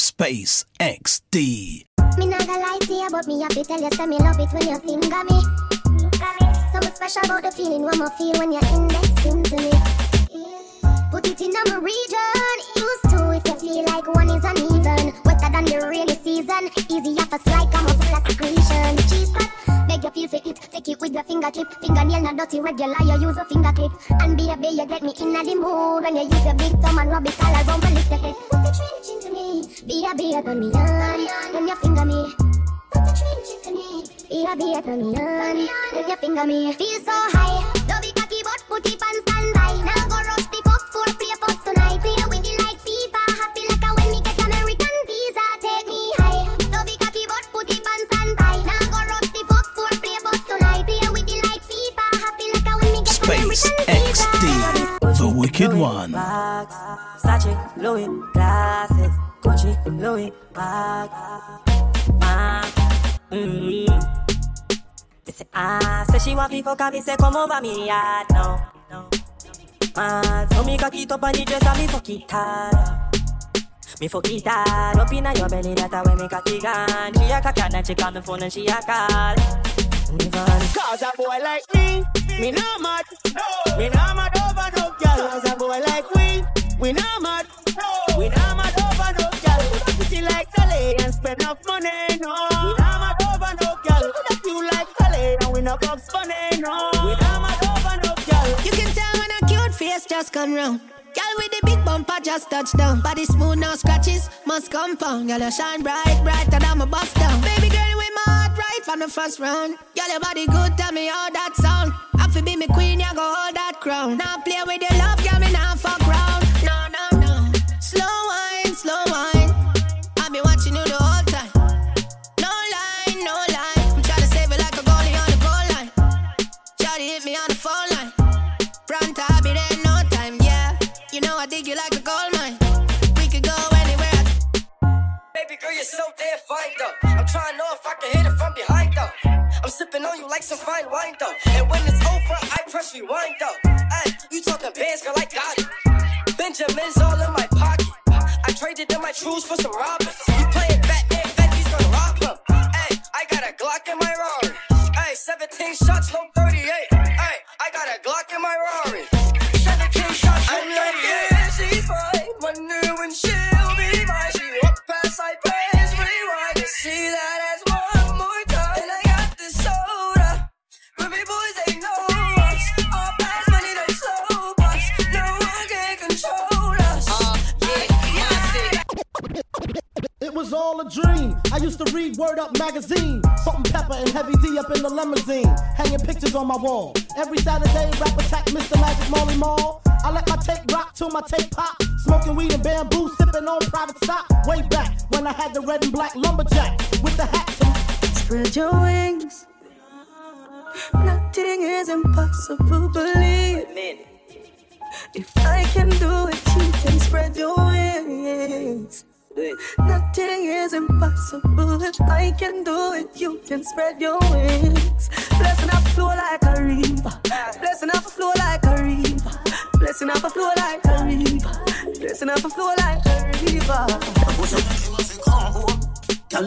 space XD. Me not gonna lie to you, but me happy tell you, say me love it when you finger me. Something special about the feeling feel when you're indexing to me. Put it in my region, used to you feel like one is uneven. Your fingertip. Fingernail not dirty, regular, you use a finger clip. And baby, you get me in the mood when you use your big thumb and rub it all around my lick. Put the trench into me, be a beer on me on, when you finger me. Put the trench into me, be a beer on me on, when you finger me. Feel so high, The Wicked One. Bags, Sachi, Louis, glasses, Gucci, Louis, bag, ah, mm. Say, ah, say she want me fuck her, me say come over me yard now, no. Ah, so me cock it up on the dress and me fuck it hard. Me fuck it hard up inna your belly, that a me cock it gone. She a cock and she call me phone and she a call. Cause a boy like me, me not mad. No. Me not mad over no girl. Cause a boy like we, we not mad. No. We not mad over no girl. Pretty like Sally and spend enough money. No. We not mad over no girl. Coulda cute like Sally and we not bugs funny. No. We not mad over no girl. You can tell when a cute face just come round. Girl with the big bumper just touch down. Body smooth, no scratches, must compound. Girl, you shine bright, brighter than my bust down. Baby girl, with my heart right from the first round. Your body good, tell me how that sound. Have to be me queen, you go hold that crown. Now play with your love, girl, me now fuck round. No, no, no. Slow wine, slow wine. I've been watching you the whole time. No line, no line. I'm trying to save it like a goalie on the goal line. Shawty hit me on the phone line. Front I be there in no time, yeah. You know I dig you like a gold mine. We could go anywhere. Baby girl, you're so damn fine though. I'm trying to know if I can hit it from behind sipping on you like some fine wine though. And when it's over, I press rewind though. Ay, you talking bands, girl, I got it. Benjamin's all in my pocket. I traded in my trues for some robbers. You playing Batman, Benji's gonna rob him. Ay, I got a Glock in my Rari. Ay, 17 shots, no 38. Ay, I got a Glock in my Rari. A dream. I used to read Word Up magazine. Salt-N-Pepa and Heavy D up in the limousine. Hanging pictures on my wall. Every Saturday, rap attack Mr. Magic Marley Marl. I let my tape rock till my tape pop. Smoking weed and bamboo, sipping on private stock. Way back when I had the red and black lumberjack with the hat Spread your wings. Nothing is impossible, believe me. If I can Nothing is impossible. If I can do it, you can spread your wings. Blessing up flow like a river. Blessing up flow like a river. Blessing up flow like a river. Blessing up flow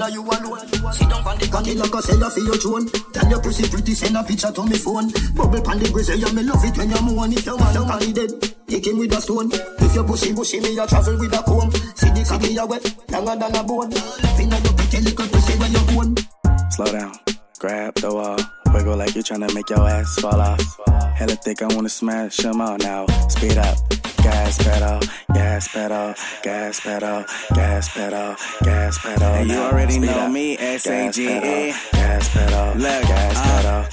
Tell her you alone. Sit down on the cocky like a seller for your drone. Tell your pussy pretty, send a picture to me phone. Bubble pan the grizzly, yeah, me love it when you moan. If you want to carry dead, kick him with a stone. If your pussy bushy, me a travel with a comb. See the cocky a wet, longer than a bone. On your pretty little pussy where you own. Slow down, grab the wall, wiggle like you're tryna make your ass fall off. Hella thick, I wanna smash them all now. Speed up, pedal, gas pedal, gas pedal, gas pedal. And you already know up. me, Gas S.A.G.E.. pedal, Gas pedal, Look, gas uh, pedal.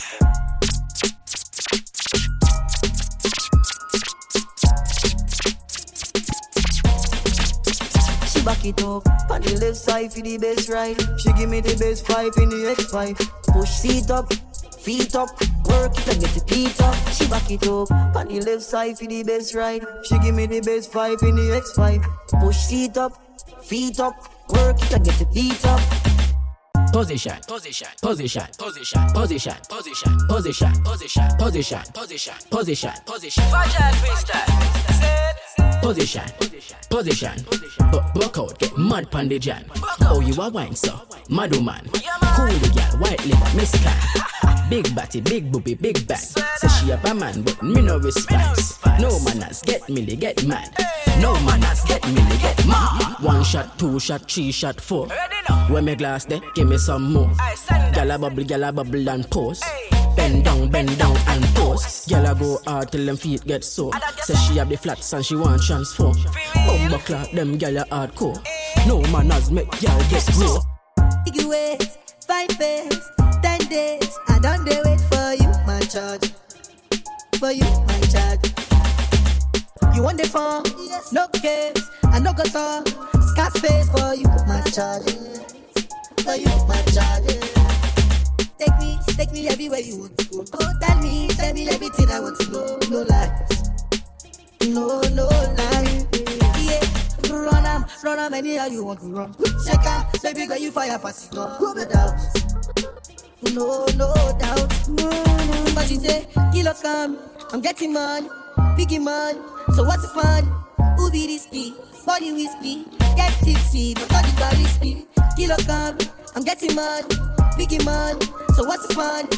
She back it up on the left side for the best ride. She give me the best five in the X5. Push seat up, feet up, work it and get the feet up. She back it up on the left side for the best ride. She give me the best five in the X5. Push seat up, feet up, work it and get the feet up. Position, position, position, position, position, position, position, position, position, position, position, position. Fragile freestyle. Position, position. Uh, but buck out, get mad jam. Oh, you a wine so, mad woman. Cool girl, white liver, miss can. Big body, big booby, big bang. Say she a a man, but me no response. No manners, get me, get mad. No manners, get me, get mad. One shot, two shot, three shot, four. When me glass there, give me some more. Gala bubble, gala bubble and pose. Bend down, bend down and pose. Gyal go hard till them feet get sore. Say she have the flats and she want transform. Bumba clock, them gyal a hardcore. No manners make gyal get grow. Big ways, five face, ten days. I don't do wait for you, my charge. For you, my charge. You want the phone? No case, I no go talk. Scarface for you, my charge. For you, my charge. Take me, take me everywhere you want Oh, me, tell me everything I want to know. No lies, no, no lies. Yeah, run am, run am anyhow you want to run. Shake am, baby girl you fire pass it. Go without, no, no doubt. No, no. But you say, kilo come, I'm getting money, biggie money. So what's the fun? Who be risky? Body whiskey, get tipsy, but all the body speed. Kilo come, I'm getting money, biggie money. So what's the fun?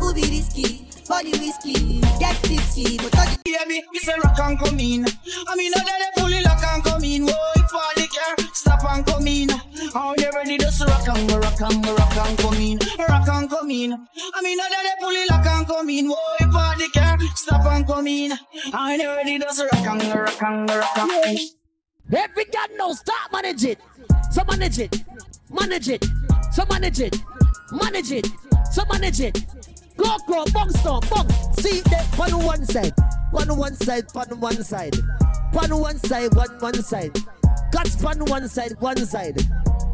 Who be risky? Body whiskey, get tipsy, but all the Hear me, me say rock and come in. I mean, now that they fully lock and come in. Whoa, if all the car stop and come in. How you ready to rock and go, rock and go, rock and come in, rock and come in. I mean, now that they fully lock and come in. Whoa, if all the car stop and come in. How you ready to rock and go, rock and go, rock and come in. Every girl knows, start manage it. So manage it. Manage it. So manage it. Manage it. So manage it. Go, go, bounce down, bounce. See that on one side. On one side, on one side. On one side, one, one side. Got on one side, one side.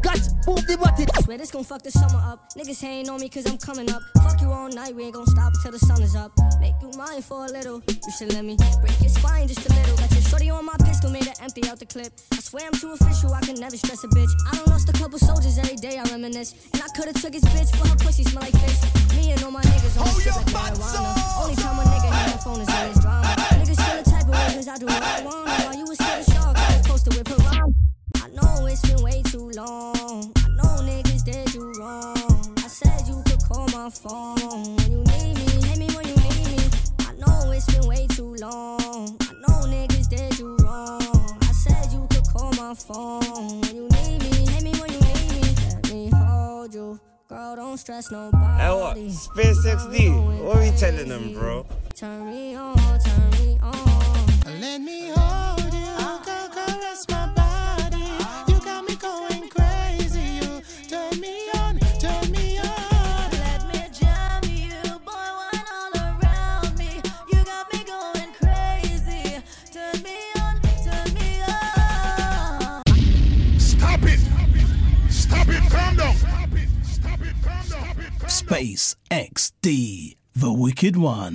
Got move the body. Swear this gon' fuck the summer up. Niggas hating on me cause I'm coming up. Fuck you all night, we ain't gon' stop until the sun is up. Make you mine for a little. You should let me break your spine just a little. Got your shorty on my pistol, made her empty out the clip. I swear I'm too official, I can never stress a bitch. I done lost a couple soldiers every day, I reminisce. And I could've took his bitch, but her pussy smell like fish. Me and Spin 6D. What we telling them, bro? Turn me on, turn me Space XD, the wicked one.